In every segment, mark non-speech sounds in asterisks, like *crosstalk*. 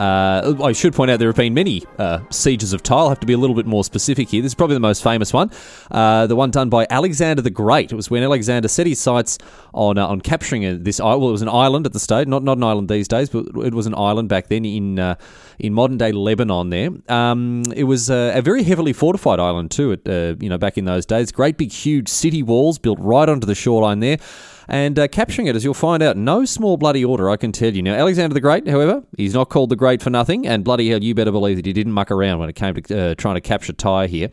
Uh, I should point out there have been many uh, sieges of Tyre. I'll have to be a little bit more specific here. This is probably the most famous one, uh, the one done by Alexander the Great. It was when Alexander set his sights on uh, on capturing this. Well, it was an island at the stage, not not an island these days, but it was an island back then in uh, in modern day Lebanon. There, um, it was a very heavily fortified island too. At, uh, you know, back in those days, great big huge city walls built right onto the shoreline there and uh, capturing it, as you'll find out, no small bloody order, I can tell you. Now, Alexander the Great, however, he's not called the Great for nothing, and bloody hell, you better believe that he didn't muck around when it came to uh, trying to capture Tyre here.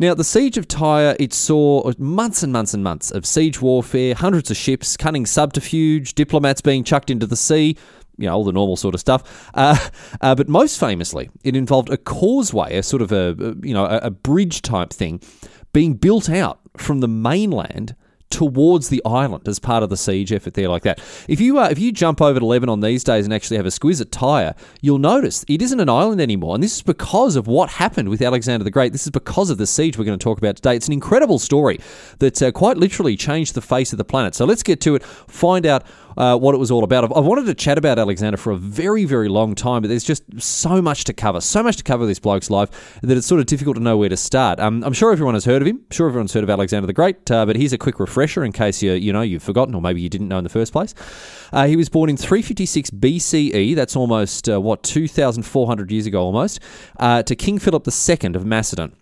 Now, the siege of Tyre, it saw months and months and months of siege warfare, hundreds of ships, cunning subterfuge, diplomats being chucked into the sea, you know, all the normal sort of stuff. Uh, uh, but most famously, it involved a causeway, a sort of a, you know, a, a bridge type thing being built out from the mainland towards the island as part of the siege effort there like that. If you uh, if you jump over to Lebanon these days and actually have a squiz at Tyre, you'll notice it isn't an island anymore, and this is because of what happened with Alexander the Great. This is because of the siege we're going to talk about today. It's an incredible story that uh, quite literally changed the face of the planet. So let's get to it, find out uh, what it was all about. I've, I've, wanted to chat about Alexander for a very, very long time, but there's just so much to cover, so much to cover this bloke's life that it's sort of difficult to know where to start. Um, I'm sure everyone has heard of him. I'm sure everyone's heard of Alexander the Great, uh, but here's a quick refresher in case you you know you've forgotten or maybe you didn't know in the first place. Uh, he was born in 356 BCE. That's almost uh, what 2,400 years ago, almost, uh, to King Philip II of Macedon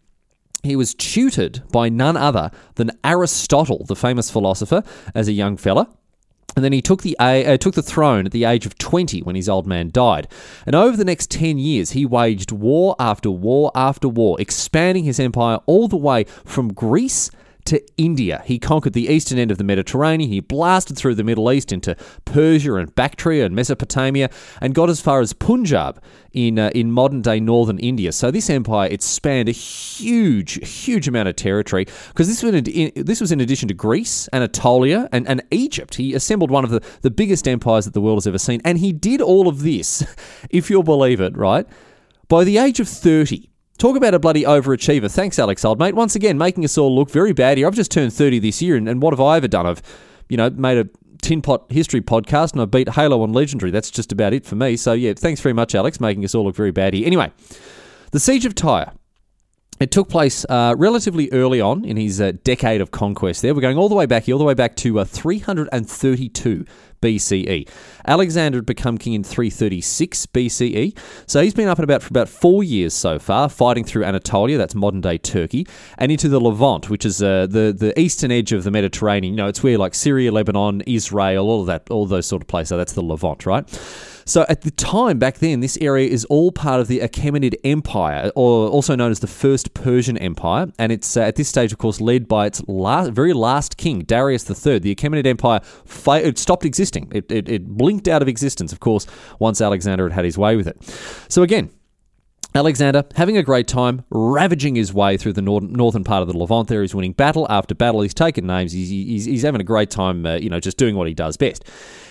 he was tutored by none other than Aristotle, the famous philosopher, as a young fella. And then he took the uh, took the throne at the age of 20 when his old man died. And over the next 10 years, he waged war after war after war, expanding his empire all the way from Greece to India. He conquered the eastern end of the Mediterranean. He blasted through the Middle East into Persia and Bactria and Mesopotamia and got as far as Punjab in uh, in modern day northern India. So this empire it spanned a huge, huge amount of territory because this was in, this was in addition to Greece, Anatolia, and, and Egypt. He assembled one of the, the biggest empires that the world has ever seen, and he did all of this, *laughs* if you'll believe it, right? By the age of 30, Talk about a bloody overachiever. Thanks, Alex, old mate. Once again, making us all look very bad here. I've just turned 30 this year, and, and what have I ever done? I've, you know, made a tin pot history podcast and I beat Halo on Legendary. That's just about it for me. So, yeah, thanks very much, Alex, making us all look very bad here. Anyway, the Siege of Tyre. It took place uh, relatively early on in his uh, decade of conquest there. We're going all the way back here, all the way back to uh, 332 BCE. Alexander had become king in 336 BCE, so he's been up and about for about four years so far, fighting through Anatolia, that's modern day Turkey, and into the Levant, which is uh, the the eastern edge of the Mediterranean. You know, it's where like Syria, Lebanon, Israel, all of that, all those sort of places. So that's the Levant, right? So at the time back then, this area is all part of the Achaemenid Empire, or also known as the First Persian Empire, and it's uh, at this stage, of course, led by its last, very last king, Darius III. The Achaemenid Empire fa- it stopped existing; it, it, it blinked out of existence, of course, once Alexander had had his way with it. So again, Alexander having a great time, ravaging his way through the northern part of the Levant. There, he's winning battle after battle. He's taking names. He's, he's, he's having a great time, uh, you know, just doing what he does best.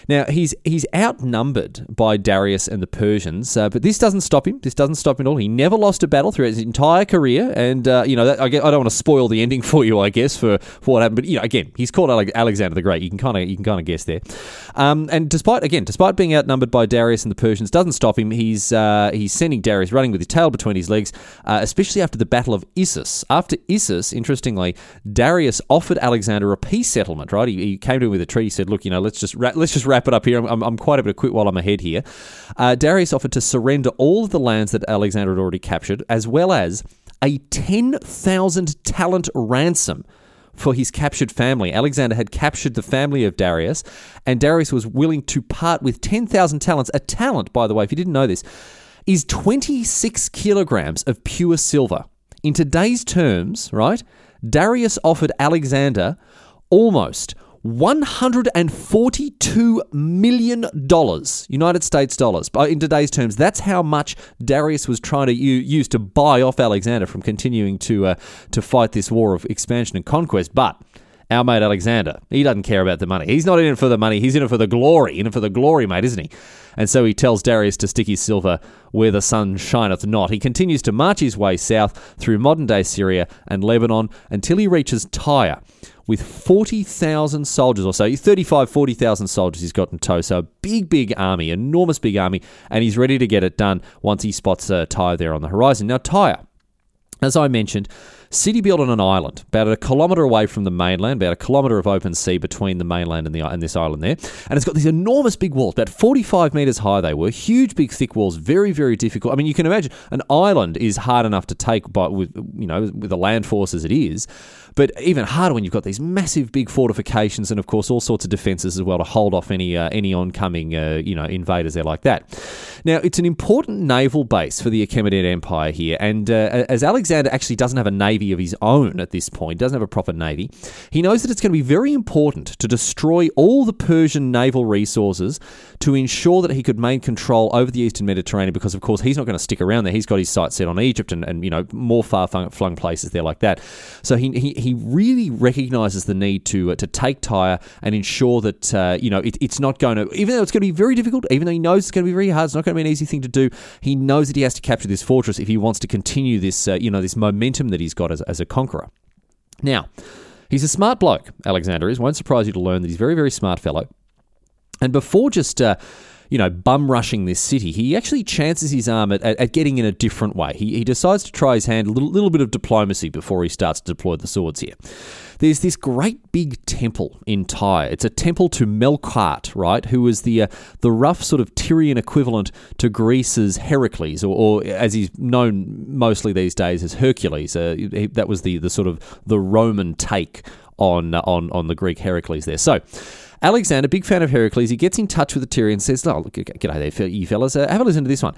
Now he's he's outnumbered by Darius and the Persians, uh, but this doesn't stop him. This doesn't stop him at all. He never lost a battle throughout his entire career, and uh, you know that, I, I, don't want to spoil the ending *laughs* for you, I guess, for, for what happened. But you know, again, he's called Alexander the Great. You can kind of you can kind of guess there. Um, and despite again, despite being outnumbered by Darius and the Persians, doesn't stop him. He's uh, he's sending Darius running with his tail between his legs, uh, especially after the Battle of Issus. After Issus, interestingly, Darius offered Alexander a peace settlement. Right, he, he came to him with a treaty. Said, "Look, you know, let's just ra- let's just wrap it up here. I'm, I'm quite able to quit while I'm ahead here. Uh, Darius offered to surrender all of the lands that Alexander had already captured, as well as a 10,000 talent ransom for his captured family. Alexander had captured the family of Darius, and Darius was willing to part with 10,000 talents. A talent, by the way, if you didn't know this, is 26 kilograms of pure silver. In today's terms, right, Darius offered Alexander almost $142 million United States dollars. In today's terms, that's how much Darius was trying to use to buy off Alexander from continuing to, uh, to fight this war of expansion and conquest. But our mate Alexander, he doesn't care about the money. He's not in it for the money, he's in it for the glory. In it for the glory, mate, isn't he? And so he tells Darius to stick his silver where the sun shineth not. He continues to march his way south through modern day Syria and Lebanon until he reaches Tyre with 40,000 soldiers or so, 35, 40,000 soldiers he's got in tow. So a big, big army, enormous big army, and he's ready to get it done once he spots uh, Tyre there on the horizon. Now, Tyre, as I mentioned, city built on an island, about a kilometre away from the mainland, about a kilometre of open sea between the mainland and, the, and this island there. And it's got these enormous big walls, about 45 metres high they were, huge, big, thick walls, very, very difficult. I mean, you can imagine an island is hard enough to take by, with, you know, with the land force as it is. But even harder when you've got these massive, big fortifications, and of course all sorts of defences as well to hold off any uh, any oncoming uh, you know invaders there like that. Now it's an important naval base for the Achaemenid Empire here, and uh, as Alexander actually doesn't have a navy of his own at this point, doesn't have a proper navy, he knows that it's going to be very important to destroy all the Persian naval resources to ensure that he could maintain control over the eastern Mediterranean. Because of course he's not going to stick around there; he's got his sights set on Egypt and, and you know more far flung places there like that. So he, he he really recognises the need to uh, to take Tyre and ensure that uh, you know it, it's not going to, even though it's going to be very difficult, even though he knows it's going to be very hard, it's not going to be an easy thing to do. He knows that he has to capture this fortress if he wants to continue this uh, you know this momentum that he's got as, as a conqueror. Now, he's a smart bloke. Alexander is. Won't surprise you to learn that he's a very very smart fellow. And before just uh, you know, bum rushing this city, he actually chances his arm at, at, at getting in a different way. He, he decides to try his hand, a little, little bit of diplomacy before he starts to deploy the swords here. There's this great big temple in Tyre. It's a temple to Melkart, right, who was the uh, the rough sort of Tyrian equivalent to Greece's Heracles, or, or as he's known mostly these days as Hercules. Uh, he, that was the, the sort of the Roman take on on on the Greek Heracles there. So Alexander, big fan of Heracles, he gets in touch with the Tyrians and says, Oh, look, g'day there, you fellas. Uh, have a listen to this one.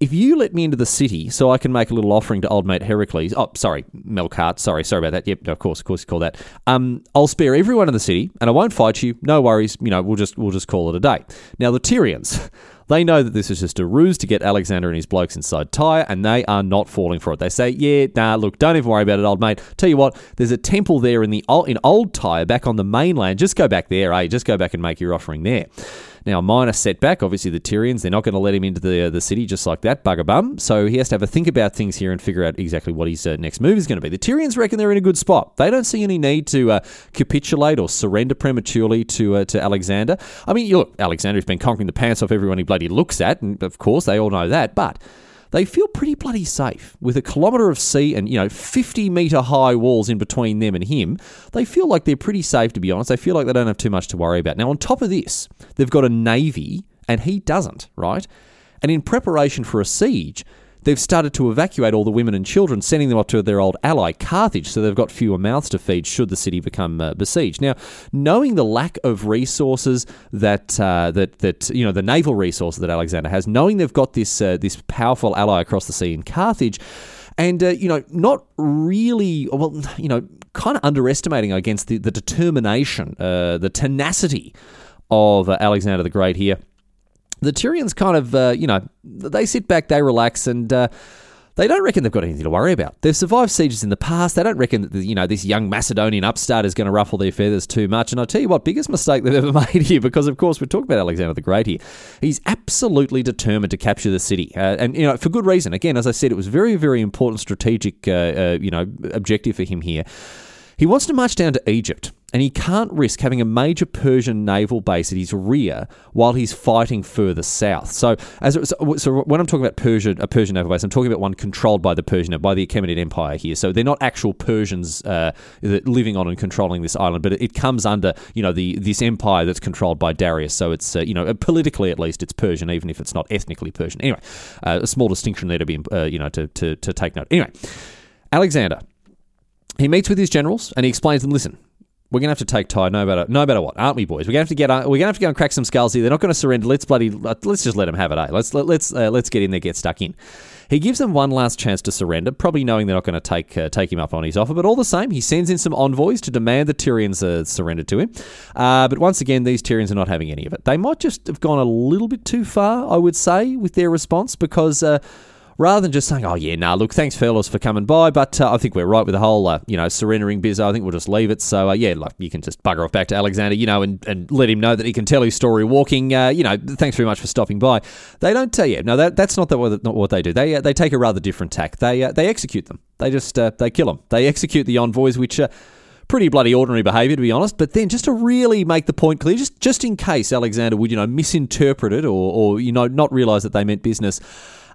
If you let me into the city so I can make a little offering to old mate Heracles, oh, sorry, Melkart, sorry, sorry about that. Yep, of course, of course, you call that. Um, I'll spare everyone in the city and I won't fight you. No worries. You know, we'll just we'll just call it a day. Now the Tyrians, *laughs* they know that this is just a ruse to get Alexander and his blokes inside Tyre, and they are not falling for it. They say, "Yeah, nah, look, don't even worry about it, old mate. Tell you what, there's a temple there in the old, in old Tyre, back on the mainland. Just go back there, eh? Just go back and make your offering there." Now, a minor setback, obviously the Tyrians, they're not going to let him into the the city just like that, bugger bum. So he has to have a think about things here and figure out exactly what his uh, next move is going to be. The Tyrians reckon they're in a good spot. They don't see any need to uh, capitulate or surrender prematurely to uh, to Alexander. I mean, look, Alexander's been conquering the pants off everyone he bloody looks at, and of course they all know that, but they feel pretty bloody safe. With a kilometre of sea and, you know, 50 metre high walls in between them and him, they feel like they're pretty safe, to be honest. They feel like they don't have too much to worry about. Now, on top of this, they've got a navy, and he doesn't, right? And in preparation for a siege, they've started to evacuate all the women and children, sending them off to their old ally, Carthage, so they've got fewer mouths to feed should the city become uh, besieged. Now, knowing the lack of resources that uh, that that you know the naval resources that Alexander has, knowing they've got this uh, this powerful ally across the sea in Carthage. And, uh, you know, not really, well, you know, kind of underestimating against the, the determination, uh, the tenacity of uh, Alexander the Great here the Tyrians kind of, uh, you know, they sit back, they relax, and uh, they don't reckon they've got anything to worry about. They've survived sieges in the past. They don't reckon that, you know, this young Macedonian upstart is going to ruffle their feathers too much. And I'll tell you what, biggest mistake they've ever *laughs* made here, because of course we're talking about Alexander the Great here. He's absolutely determined to capture the city, uh, and you know, for good reason. Again, as I said, it was very, very important strategic, uh, uh, you know, objective for him here. He wants to march down to Egypt and he can't risk having a major Persian naval base at his rear while he's fighting further south. So, as so, so when I'm talking about Persia, a Persian naval base, I'm talking about one controlled by the Persian by the Achaemenid Empire here. So they're not actual Persians uh, living on and controlling this island, but it, comes under you know the this empire that's controlled by Darius. So it's uh, you know politically at least it's Persian, even if it's not ethnically Persian. Anyway, uh, a small distinction there to be uh, you know to, to to take note. Anyway, Alexander. He meets with his generals and he explains them. Listen, We're gonna have to take Tyre no matter no matter what, aren't we, boys? We're gonna have to get uh, we're gonna have to go and crack some skulls here. They're not to surrender. Let's bloody let's just let them have it. Eh? Let's let, let's uh, let's get in there, get stuck in. He gives them one last chance to surrender, probably knowing they're not going to take uh, take him up on his offer. But all the same, he sends in some envoys to demand the Tyrians uh, surrender to him. Uh, but once again, these Tyrians are not having any of it. They might just have gone a little bit too far, I would say, with their response because uh, rather than just saying, "Oh yeah, nah, look, thanks fellas for coming by," but uh, I think we're right with the whole, uh, you know, surrendering biz. I think we'll just leave it. So uh, yeah, like you can just bugger off back to Alexander, you know, and, and let him know that he can tell his story walking. Uh, you know, thanks very much for stopping by. They don't tell you. No, that, that's not, the, not what they do. They uh, they take a rather different tack. They uh, they execute them. They just they kill them. They execute the envoys, which pretty bloody ordinary behaviour to be honest. But then just to really make the point clear, just just in case Alexander would you know misinterpret it or or you know not realise that they meant business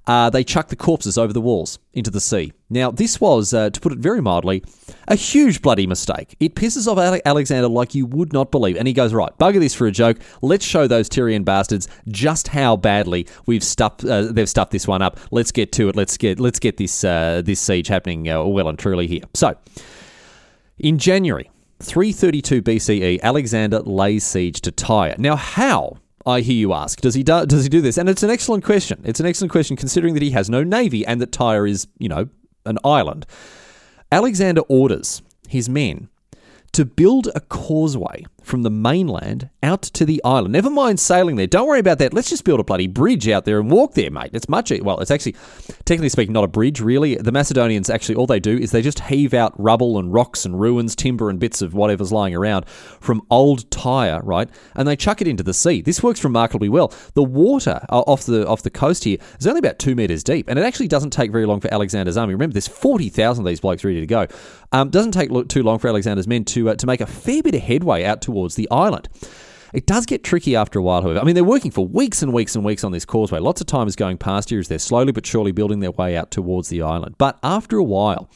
uh, they chucked the corpses over the walls into the sea. Now, this was, uh, to put it very mildly, a huge bloody mistake. It pisses off Alexander like you would not believe. And he goes, right, bugger this for a joke. Let's show those Tyrian bastards just how badly we've stuffed, uh, they've stuffed this one up. Let's get to it. Let's get, let's get this, uh, this siege happening uh, well and truly here. So, in January 332 BCE, Alexander lays siege to Tyre. Now, how I hear you ask. Does he do, does he do this? And it's an excellent question. It's an excellent question considering that he has no navy and that Tyre is, you know, an island. Alexander orders his men to build a causeway from the mainland out to the island. Never mind sailing there. Don't worry about that. Let's just build a bloody bridge out there and walk there, mate. It's much well. It's actually, technically speaking, not a bridge really. The Macedonians actually all they do is they just heave out rubble and rocks and ruins, timber and bits of whatever's lying around from old Tyre, right? And they chuck it into the sea. This works remarkably well. The water uh, off the off the coast here is only about two meters deep, and it actually doesn't take very long for Alexander's army. Remember, there's forty thousand of these blokes ready to go. Um, doesn't take too long for Alexander's men to uh, to make a fair bit of headway out towards the island. It does get tricky after a while, however. I mean, they're working for weeks and weeks and weeks on this causeway. Lots of time is going past here as they're slowly but surely building their way out towards the island. But after a while,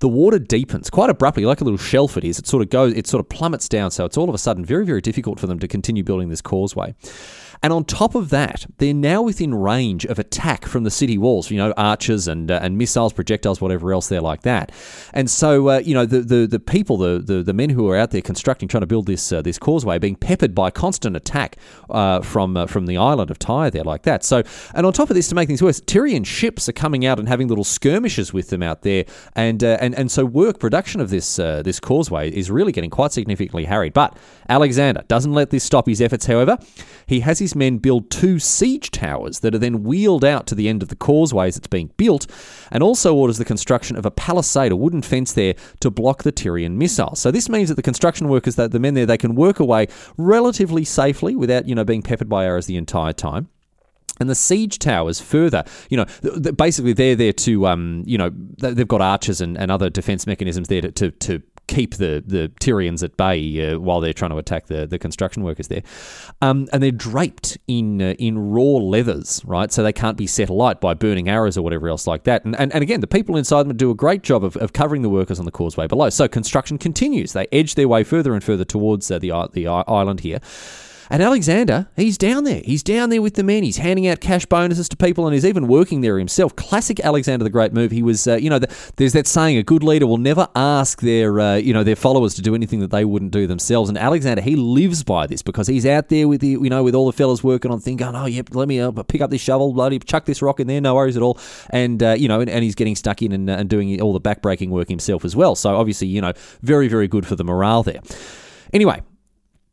the water deepens quite abruptly, like a little shelf it is. It sort of goes, it sort of plummets down. So it's all of a sudden very, very difficult for them to continue building this causeway. And on top of that, they're now within range of attack from the city walls, you know, archers and uh, and missiles, projectiles, whatever else they're like that. And so, uh, you know, the, the, the people, the, the, the men who are out there constructing, trying to build this uh, this causeway, being peppered by constant attack uh, from uh, from the island of Tyre there like that. So, and on top of this, to make things worse, Tyrian ships are coming out and having little skirmishes with them out there, and uh, and and so work production of this this causeway is really getting quite significantly harried. But Alexander doesn't let this stop his efforts. However, he has his his men build two siege towers that are then wheeled out to the end of the causeway as it's being built, and also orders the construction of a palisade, a wooden fence there, to block the Tyrian missiles. So this means that the construction workers, that the men there, they can work away relatively safely without, you know, being peppered by arrows the entire time. And the siege towers further, you know, basically they're there to, um, you know, they've got archers and, and other defense mechanisms there to, to, to keep the, the Tyrians at bay uh, while they're trying to attack the, the construction workers there. Um, and they're draped in uh, in raw leathers, right? So they can't be set alight by burning arrows or whatever else like that. And, and, and again, the people inside them do a great job of, of covering the workers on the causeway below. So construction continues. They edge their way further and further towards uh, the, the island here. And Alexander, he's down there. He's down there with the men. He's handing out cash bonuses to people, and he's even working there himself. Classic Alexander the Great move. He was, uh, you know, the, there's that saying: a good leader will never ask their, uh, you know, their followers to do anything that they wouldn't do themselves. And Alexander, he lives by this because he's out there with the, you know, with all the fellas working on things, going, oh, yep, let me uh, pick up this shovel, bloody chuck this rock in there, no worries at all. And uh, you know, and, and, he's getting stuck in and, uh, and doing all the backbreaking work himself as well. So obviously, you know, very, very good for the morale there. Anyway,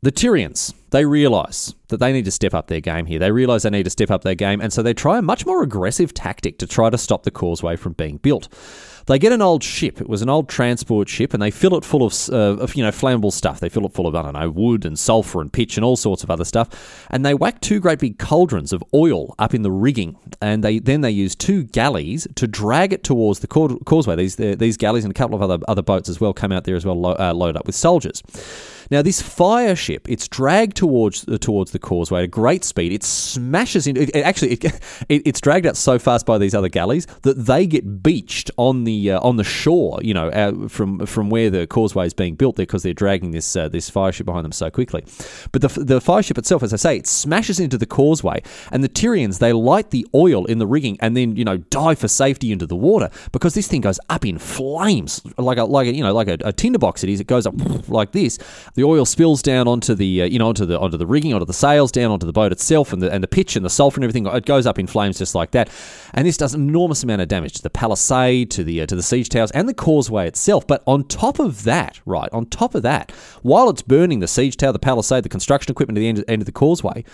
the Tyrians, they realise that they need to step up their game here. They realise they need to step up their game, and so they try a much more aggressive tactic to try to stop the causeway from being built. They get an old ship. It was an old transport ship, and they fill it full of, uh, of you know flammable stuff. They fill it full of I don't know wood and sulfur and pitch and all sorts of other stuff. And they whack two great big cauldrons of oil up in the rigging, and they then they use two galleys to drag it towards the causeway. These these galleys and a couple of other other boats as well come out there as well, lo- uh, loaded up with soldiers. Now, this fire ship, it's dragged towards uh, towards the causeway at a great speed. It smashes into. It, it actually, it, *laughs* it, it's dragged out so fast by these other galleys that they get beached on the uh, on the shore. You know, uh, from from where the causeway is being built, there because they're dragging this uh, this fire ship behind them so quickly. But the the fire ship itself, as I say, it smashes into the causeway, and the Tyrians they light the oil in the rigging and then you know dive for safety into the water because this thing goes up in flames like a like a, you know like a, a tinderbox. It is. It goes up *laughs* like this. The oil spills down onto the uh, you know onto the onto the rigging, onto the sails, down onto the boat itself, and the and the pitch and the sulfur and everything. It goes up in flames just like that, and this does an enormous amount of damage to the palisade, to the uh, to the siege towers, and the causeway itself. But on top of that, right on top of that, while it's burning the siege tower, the palisade, the construction equipment at the end, end of the causeway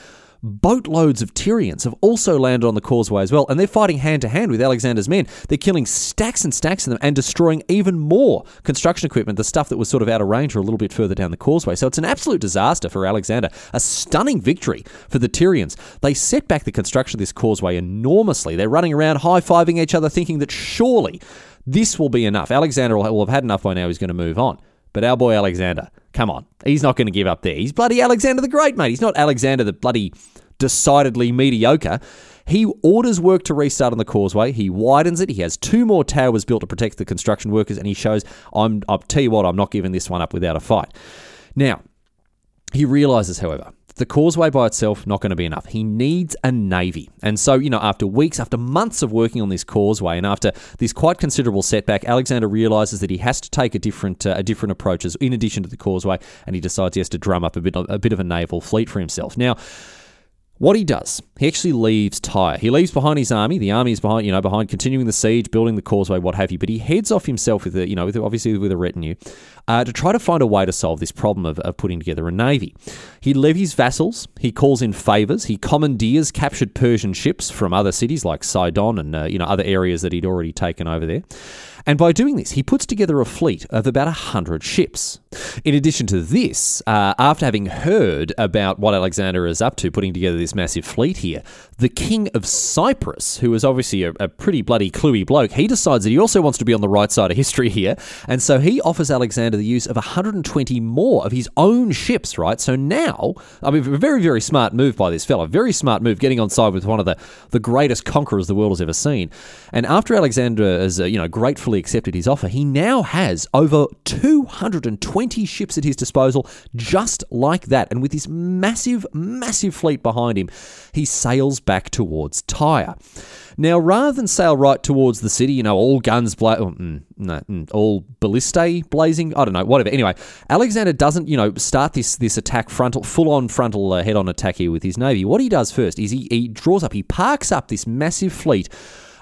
boatloads of Tyrians have also landed on the causeway as well, and they're fighting hand to hand with Alexander's men. They're killing stacks and stacks of them and destroying even more construction equipment, the stuff that was sort of out of range or a little bit further down the causeway. So it's an absolute disaster for Alexander, a stunning victory for the Tyrians. They set back the construction of this causeway enormously. They're running around high fiving each other, thinking that surely this will be enough. Alexander will have had enough by now, he's going to move on. But our boy Alexander, come on, he's not going to give up there. He's bloody Alexander the Great, mate. He's not Alexander the bloody decidedly mediocre. He orders work to restart on the causeway. He widens it. He has two more towers built to protect the construction workers, and he shows, I'm, I'll tell you what, I'm not giving this one up without a fight. Now, he realizes, however, the causeway by itself not going to be enough. He needs a navy. And so, you know, after weeks, after months of working on this causeway, and after this quite considerable setback, Alexander realizes that he has to take a different uh, a different approach in addition to the causeway, and he decides he has to drum up a bit a bit of a naval fleet for himself. Now. What he does, he actually leaves Tyre. He leaves behind his army. The army is behind, you know, behind continuing the siege, building the causeway, what have you. But he heads off himself with a, you know, with, obviously with a retinue, uh, to try to find a way to solve this problem of, of putting together a navy. He levies vassals. He calls in favors. He commandeers captured Persian ships from other cities like Sidon and uh, you know other areas that he'd already taken over there. And by doing this, he puts together a fleet of about 100 ships. In addition to this, uh, after having heard about what Alexander is up to, putting together this massive fleet here, the king of Cyprus, who is obviously a, a pretty bloody cluey bloke, he decides that he also wants to be on the right side of history here. And so he offers Alexander the use of 120 more of his own ships, right? So now, I mean, a very, very smart move by this fella, Very smart move getting on side with one of the, the greatest conquerors the world has ever seen. And after Alexander has, uh, you know, gratefully accepted his offer, he now has over 220 ships at his disposal, just like that. And with this massive, massive fleet behind him, he sails back towards Tyre. Now, rather than sail right towards the city, you know, all guns bla- oh, mm, no, mm, all ballistae blazing, I don't know, whatever. Anyway, Alexander doesn't, you know, start this this attack frontal, full on frontal uh, head on attack here with his navy. What he does first is he, he draws up, he parks up this massive fleet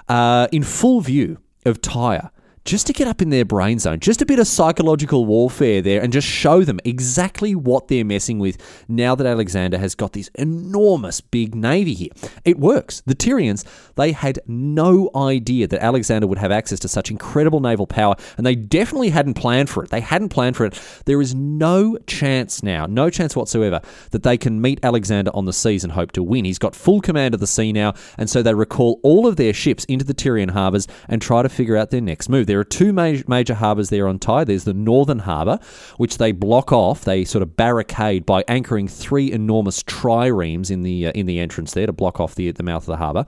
uh, in full view of Tyre just to get up in their brain zone, just a bit of psychological warfare there, and just show them exactly what they're messing with now that Alexander has got this enormous big navy here. It works. The Tyrians, they had no idea that Alexander would have access to such incredible naval power, and they definitely hadn't planned for it. They hadn't planned for it. There is no chance now, no chance whatsoever, that they can meet Alexander on the seas and hope to win. He's got full command of the sea now, and so they recall all of their ships into the Tyrian harbours and try to figure out their next move. There are two major, major harbours there on Tyre. There's the northern harbour, which they block off. They sort of barricade by anchoring three enormous triremes in the uh, in the entrance there to block off the the mouth of the harbour.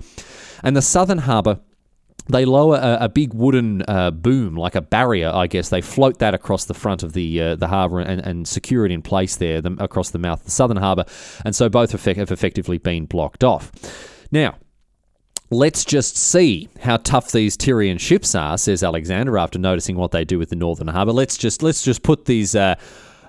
And the southern harbour they lower a, a big wooden uh, boom, like a barrier, I guess. They float that across the front of the uh, the harbour and, and secure it in place there the, across the mouth of the southern harbour. And so both have effectively been blocked off. Now, Let's just see how tough these Tyrian ships are, says Alexander after noticing what they do with the northern harbour. Let's just let's just put these uh,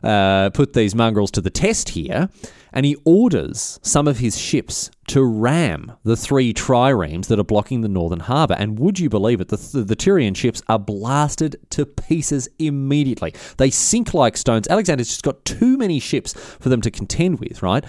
uh, put these mongrels to the test here, and he orders some of his ships to ram the three triremes that are blocking the northern harbour. And would you believe it? The, the, the Tyrian ships are blasted to pieces immediately. They sink like stones. Alexander's just got too many ships for them to contend with, right?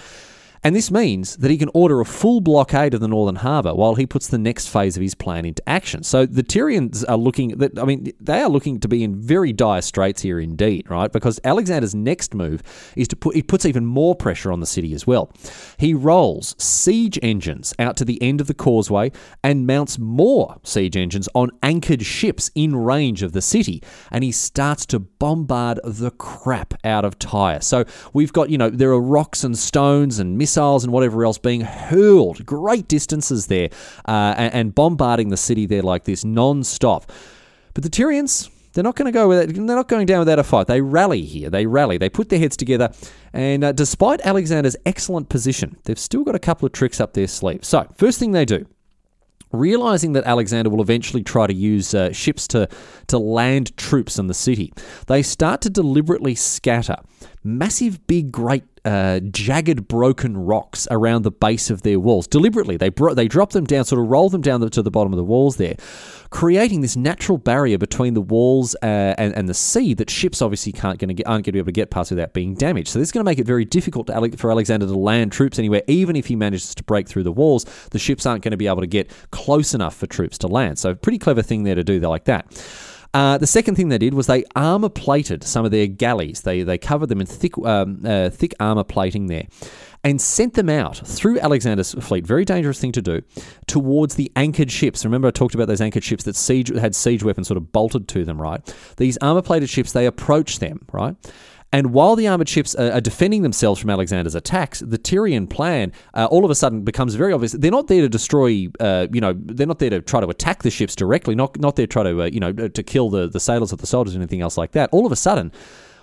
And this means that he can order a full blockade of the northern harbour while he puts the next phase of his plan into action. So the Tyrians are looking that I mean they are looking to be in very dire straits here indeed, right? Because Alexander's next move is to put he puts even more pressure on the city as well. He rolls siege engines out to the end of the causeway and mounts more siege engines on anchored ships in range of the city, and he starts to bombard the crap out of Tyre. So we've got you know there are rocks and stones and missiles and whatever else being hurled great distances there uh, and, and, bombarding the city there like this non-stop. But the Tyrians, they're not going to go with it. They're not going down without a fight. They rally here. They rally. They put their heads together. And uh, despite Alexander's excellent position, they've still got a couple of tricks up their sleeve. So, first thing they do, Realizing that Alexander will eventually try to use uh, ships to, to land troops in the city, they start to deliberately scatter massive, big, great, uh, jagged, broken rocks around the base of their walls. Deliberately, they bro- they drop them down, sort of roll them down to the bottom of the walls there, creating this natural barrier between the walls uh, and, and the sea that ships obviously can't gonna get, aren't going to be able to get past without being damaged. So this is going to make it very difficult Ale- for Alexander to land troops anywhere. Even if he manages to break through the walls, the ships aren't going to be able to get close enough for troops to land. So pretty clever thing there to do like that. Uh, the second thing they did was they armor plated some of their galleys. They they covered them in thick um, uh, thick armor plating there, and sent them out through Alexander's fleet. Very dangerous thing to do towards the anchored ships. Remember, I talked about those anchored ships that siege had siege weapons sort of bolted to them. Right, these armor plated ships they approached them. Right and while the armored ships are, are defending themselves from Alexander's attacks, the Tyrian plan uh, all of a sudden becomes very obvious. They're not there to destroy, uh, you know, they're not there to try to attack the ships directly, not not there to try to, uh, you know, to kill the, the sailors or the soldiers or anything else like that. All of a sudden,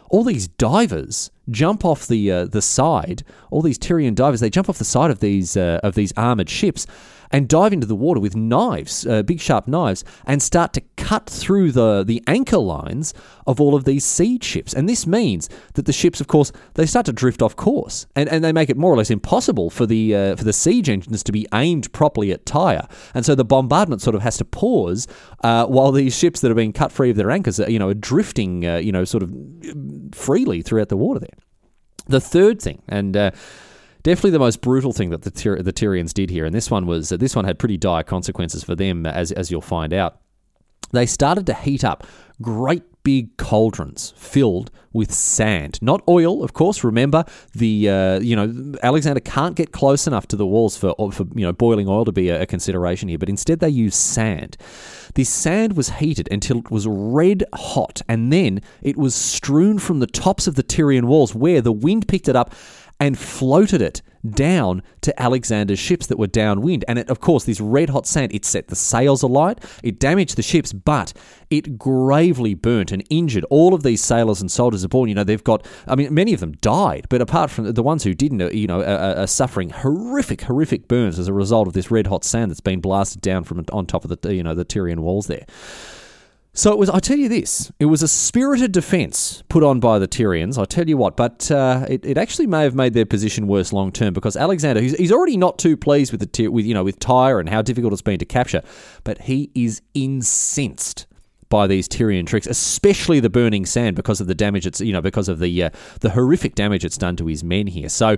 all these divers jump off the uh, the side. All these Tyrian divers, they jump off the side of these uh, of these armored ships and dive into the water with knives, uh, big sharp knives, and start to cut through the, the anchor lines of all of these siege ships. And this means that the ships, of course, they start to drift off course, and, and they make it more or less impossible for the uh, for the siege engines to be aimed properly at Tyre. And so the bombardment sort of has to pause uh, while these ships that are being cut free of their anchors, are, you know, are drifting, uh, you know, sort of freely throughout the water there. The third thing, and uh, definitely the most brutal thing that the, Tyr- the Tyrians did here, and this one was this one had pretty dire consequences for them, as as you'll find out. They started to heat up great big cauldrons filled with sand, not oil, of course. Remember, the uh, you know Alexander can't get close enough to the walls for for you know boiling oil to be a, a consideration here, but instead they use sand. This sand was heated until it was red hot, and then it was strewn from the tops of the Tyrian walls, where the wind picked it up and floated it down to Alexander's ships that were downwind. And it, of course, this red hot sand, it set the sails alight, it damaged the ships, but it gravely burnt and injured all of these sailors and soldiers aboard. You know, they've got, I mean, many of them died, but apart from the ones who didn't, uh, you know, are, are suffering horrific, horrific burns as a result of this red hot sand that's been blasted down from on top of the, you know, the Tyrian walls there. So it was. I tell you this. It was a spirited defence put on by the Tyrians. I tell you what, but uh, it, it actually may have made their position worse long term because Alexander, he's, he's already not too pleased with the with you know with Tyre and how difficult it's been to capture, but he is incensed by these Tyrian tricks, especially the burning sand because of the damage it's you know because of the uh, the horrific damage it's done to his men here. So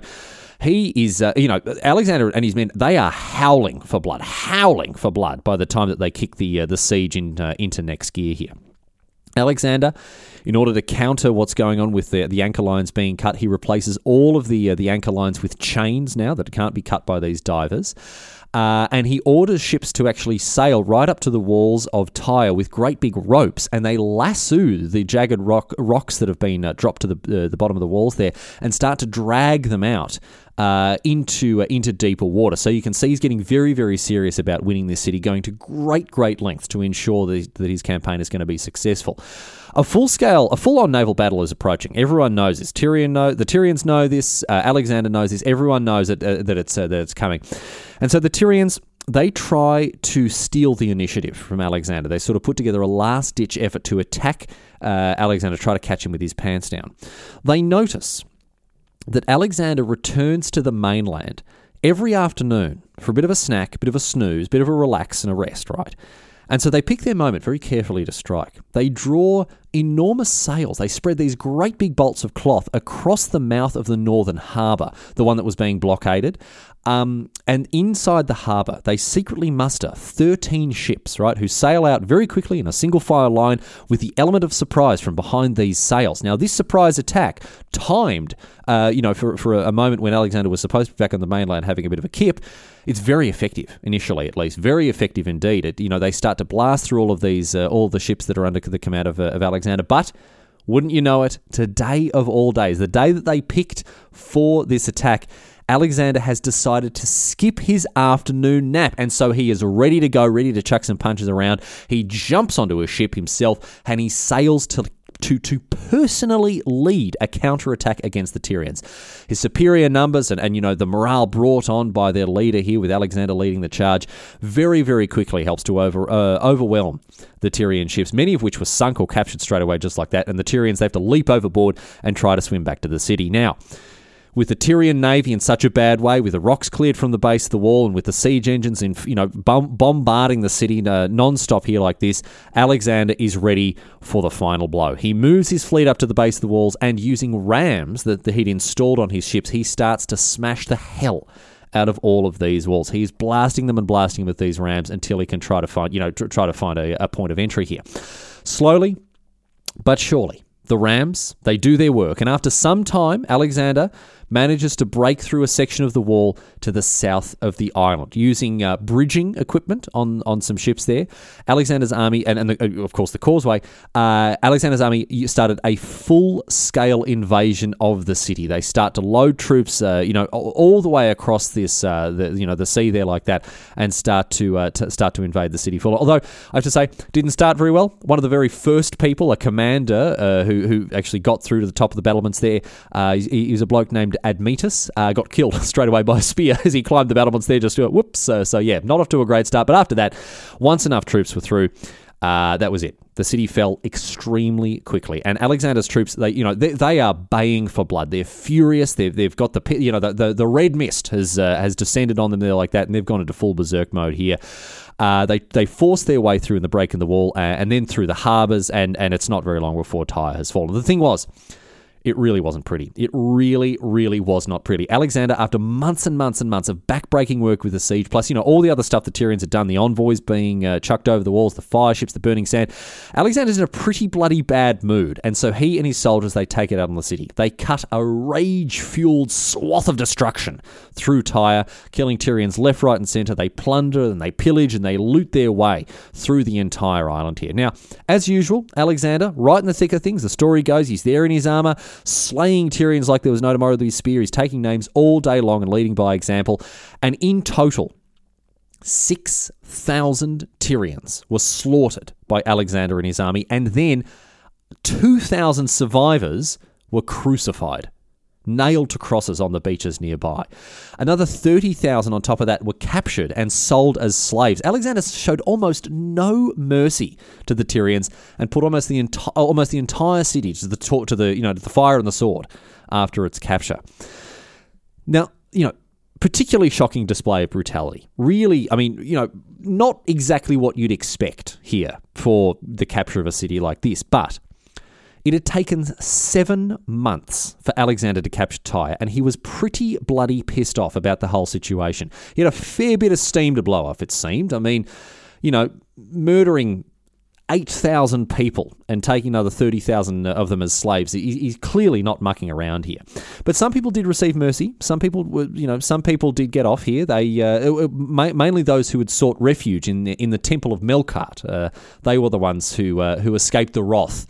he is, uh, you know, Alexander and his men, they are howling for blood, howling for blood by the time that they kick the, uh, the siege in, uh, into next gear here. Alexander, in order to counter what's going on with the, the anchor lines being cut, he replaces all of the uh, the anchor lines with chains now that can't be cut by these divers. Uh, and he orders ships to actually sail right up to the walls of Tyre with great big ropes, and they lasso the jagged rock rocks that have been uh, dropped to the uh, the bottom of the walls there, and start to drag them out uh, into uh, into deeper water. So you can see he's getting very very serious about winning this city, going to great great lengths to ensure that, that his campaign is going to be successful. A full scale, a full on naval battle is approaching. Everyone knows this. Tyrion know the Tyrians know this. Uh, Alexander knows this. Everyone knows that uh, that it's uh, that it's coming, and so the Tyrians they try to steal the initiative from Alexander. They sort of put together a last ditch effort to attack uh, Alexander, try to catch him with his pants down. They notice that Alexander returns to the mainland every afternoon for a bit of a snack, a bit of a snooze, a bit of a relax and a rest, right? And so they pick their moment very carefully to strike. They draw enormous sails. They spread these great big bolts of cloth across the mouth of the northern harbour, the one that was being blockaded. Um, and inside the harbour, they secretly muster 13 ships, right, who sail out very quickly in a single file line with the element of surprise from behind these sails. Now, this surprise attack timed, uh, you know, for, for a moment when Alexander was supposed to be back on the mainland having a bit of a kip. It's very effective initially, at least, very effective indeed. It, you know, they start to blast through all of these, uh, all the ships that are under the command of, uh, of Alexander, but wouldn't you know it, today of all days, the day that they picked for this attack, Alexander has decided to skip his afternoon nap, and so he is ready to go, ready to chuck some punches around. He jumps onto a ship himself and he sails to to, to personally lead a counterattack against the Tyrians. His superior numbers and, and you know the morale brought on by their leader here with Alexander leading the charge very very quickly helps to over uh, overwhelm the Tyrian ships, many of which were sunk or captured straight away just like that. And the Tyrians they have to leap overboard and try to swim back to the city. Now with the Tyrian navy in such a bad way, with the rocks cleared from the base of the wall, and with the siege engines in you know bom- bombarding the city uh, non-stop here like this, Alexander is ready for the final blow. He moves his fleet up to the base of the walls, and using rams that, that he'd installed on his ships, he starts to smash the hell out of all of these walls. He's blasting them and blasting them with these rams until he can try to find you know tr- try to find a, a point of entry here. Slowly, but surely, the rams they do their work, and after some time, Alexander manages to break through a section of the wall to the south of the island using uh, bridging equipment on, on some ships there. Alexander's army, and, and the, uh, of course the causeway, uh, Alexander's army started a full scale invasion of the city. They start to load troops, uh, you know, all the way across this, uh, the, you know, the sea there like that, and start to, uh, to start to invade the city. Although I have to say, didn't start very well. One of the very first people, a commander who who actually got through to the top of the battlements there, he, he was a bloke named Admetus, uh, got killed *laughs* straight away by a spear as he climbed the battlements there. Just to it, whoops. Uh, so yeah, not off to a great start. But after that, once enough troops were through, uh, that was it. The city fell extremely quickly, and Alexander's troops, they, you know, they, they are baying for blood. They're furious. They've, they've got the, you know, the, the, the red mist has uh, has descended on them there like that, and they've gone into full berserk mode here. Uh, they they force their way through in the break in the wall, uh, and then through the harbours, and and it's not very long before Tyre has fallen. The thing was it really wasn't pretty. It really, really was not pretty. Alexander, after months and months and months of backbreaking work with the siege, plus, you know, all the other stuff the Tyrians had done, the envoys being uh, chucked over the walls, the fire ships, the burning sand, Alexander's in a pretty bloody bad mood. And so he and his soldiers, they take it out on the city. They cut a rage-fueled swath of destruction through Tyre, killing Tyrians left, right, and centre. They plunder and they pillage and they loot their way through the entire island here. Now, as usual, Alexander, right in the thick of things, the story goes, he's there in his armour, slaying Tyrians like there was no tomorrow with his spear. He's taking names all day long and leading by example. And in total, 6,000 Tyrians were slaughtered by Alexander and his army, and then 2,000 survivors were crucified nailed to crosses on the beaches nearby. Another 30,000 on top of that were captured and sold as slaves. Alexander showed almost no mercy to the Tyrians and put almost the, enti- almost the entire city to the, to the, you know, to the fire and the sword after its capture. Now, you know, particularly shocking display of brutality. Really, I mean, you know, not exactly what you'd expect here for the capture of a city like this, but it had taken seven months for Alexander to capture Tyre, and he was pretty bloody pissed off about the whole situation. He had a fair bit of steam to blow off, it seemed. I mean, you know, murdering 8,000 people and taking another 30,000 of them as slaves. He's clearly not mucking around here. But some people did receive mercy. Some people were, you know, some people did get off here. They uh, mainly those who had sought refuge in the, in the temple of Melkart. Uh, they were the ones who uh, who escaped the wrath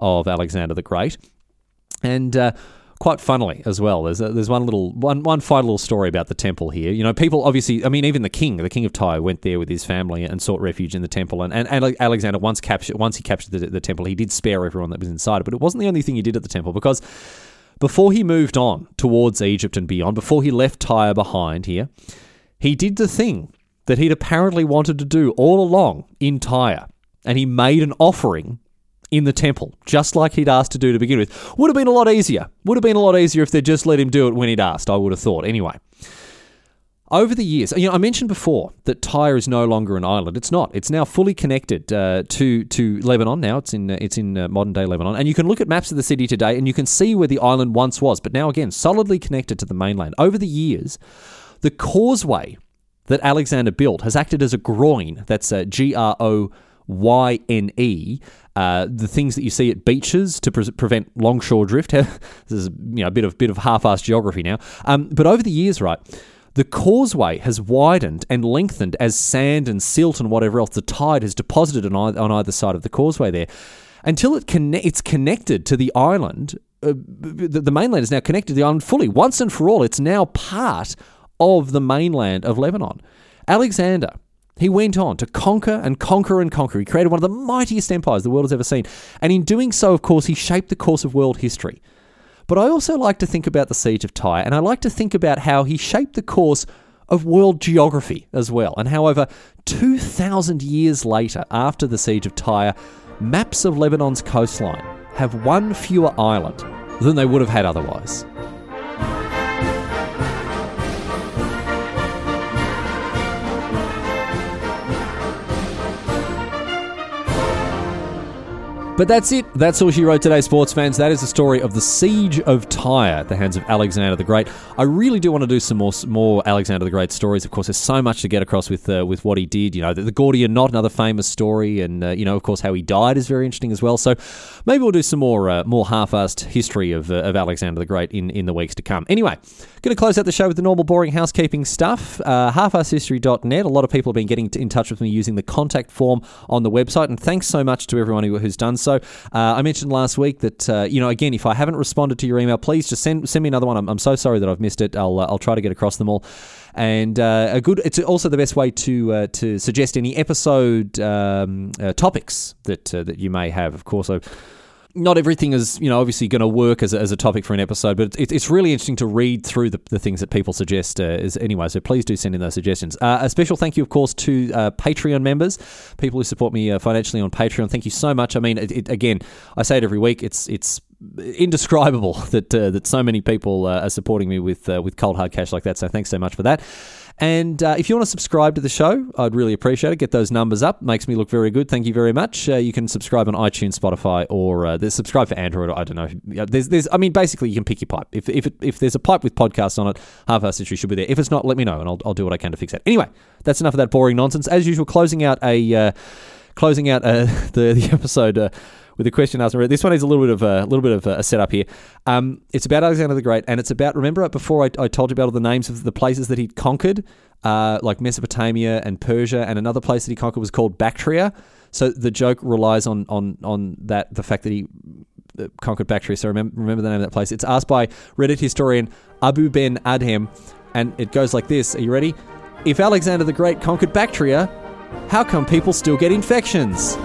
of Alexander the Great. And uh, quite funnily as well. There's a, there's one little one one final little story about the temple here. You know, people obviously. I mean, even the king, the king of Tyre, went there with his family and sought refuge in the temple. And, and, and Alexander once captured once he captured the, the temple, he did spare everyone that was inside. But it wasn't the only thing he did at the temple because before he moved on towards Egypt and beyond, before he left Tyre behind here, he did the thing that he'd apparently wanted to do all along in Tyre, and he made an offering in the temple, just like he'd asked to do to begin with. Would have been a lot easier. Would have been a lot easier if they'd just let him do it when he'd asked, I would have thought. Anyway, over the years, you know, I mentioned before that Tyre is no longer an island. It's not. It's now fully connected uh, to to Lebanon. Now it's in uh, it's in uh, modern day Lebanon, and you can look at maps of the city today, and you can see where the island once was. But now again, solidly connected to the mainland. Over the years, the causeway that Alexander built has acted as a groyne. That's uh, G R O Y N E. Uh, the things that you see at beaches to pre- prevent longshore drift. *laughs* this is you know a bit of bit of half-assed geography now. Um, but over the years, right the causeway has widened and lengthened as sand and silt and whatever else the tide has deposited on on either side of the causeway there. Until it conne- it's connected to the island, uh, the mainland is now connected to the island fully. Once and for all, it's now part of the mainland of Lebanon. Alexander, he went on to conquer and conquer and conquer. He created one of the mightiest empires the world has ever seen. And in doing so, of course, he shaped the course of world history. But I also like to think about the Siege of Tyre, and I like to think about how he shaped the course of world geography as well. And however, 2,000 years later, after the Siege of Tyre, maps of Lebanon's coastline have one fewer island than they would have had otherwise. But that's it. That's all she wrote today, sports fans. That is the story of the siege of Tyre at the hands of Alexander the Great. I really do want to do some more more Alexander the Great stories. Of course, there's so much to get across with uh, with what he did. You know, the, the Gordian knot, another famous story, and uh, you know, of course, how he died is very interesting as well. So maybe we'll do some more uh, more half-assed history of, uh, of Alexander the Great in, in the weeks to come. Anyway, going to close out the show with the normal boring housekeeping stuff. Uh, halfasshistory.net. A lot of people have been getting in touch with me using the contact form on the website, and thanks so much to everyone who, who's done so. So uh, I mentioned last week that uh, you know again, if I haven't responded to your email, please just send send me another one. I'm, I'm so sorry that I've missed it. I'll uh, I'll try to get across them all. And uh, a good. It's also the best way to uh, to suggest any episode um, topics that that you may have. Of course, I not everything is, you know, obviously going to work as a, as a topic for an episode, but it, it's really interesting to read through the, the things that people suggest uh, is, anyway. So please do send in those suggestions. Uh, a special thank you, of course, to uh, Patreon members, people who support me uh, financially on Patreon. Thank you so much. I mean, it, it, again, I say it every week. It's it's indescribable *laughs* that uh, that so many people uh, are supporting me with with cold hard cash like that. So thanks so much for that. And uh, if you want to subscribe to the show, I'd really appreciate it. Get those numbers up. Makes me look very good. Thank you very much. Uh, you can subscribe on iTunes, Spotify, or uh, subscribe for Android. I don't know. There's, there's, I mean, basically, you can pick your pipe. If if, it, if there's a pipe with podcasts on it, Half-Arsed History should be there. If it's not, let me know, and I'll, I'll do what I can to fix that. Anyway, that's enough of that boring nonsense. As usual, closing out a uh, closing out uh, *laughs* the the episode uh, with a question asked. This one is a little bit of a little bit of a setup here. Um, it's about Alexander the Great, and it's about remember before I, I, told you about all the names of the places that he'd conquered, uh, like Mesopotamia and Persia, and another place that he conquered was called Bactria. So the joke relies on on on that the fact that he uh, conquered Bactria. So remember remember the name of that place. It's asked by Reddit historian Abu Ben Adhem, and it goes like this. Are you ready? If Alexander the Great conquered Bactria, how come people still get infections?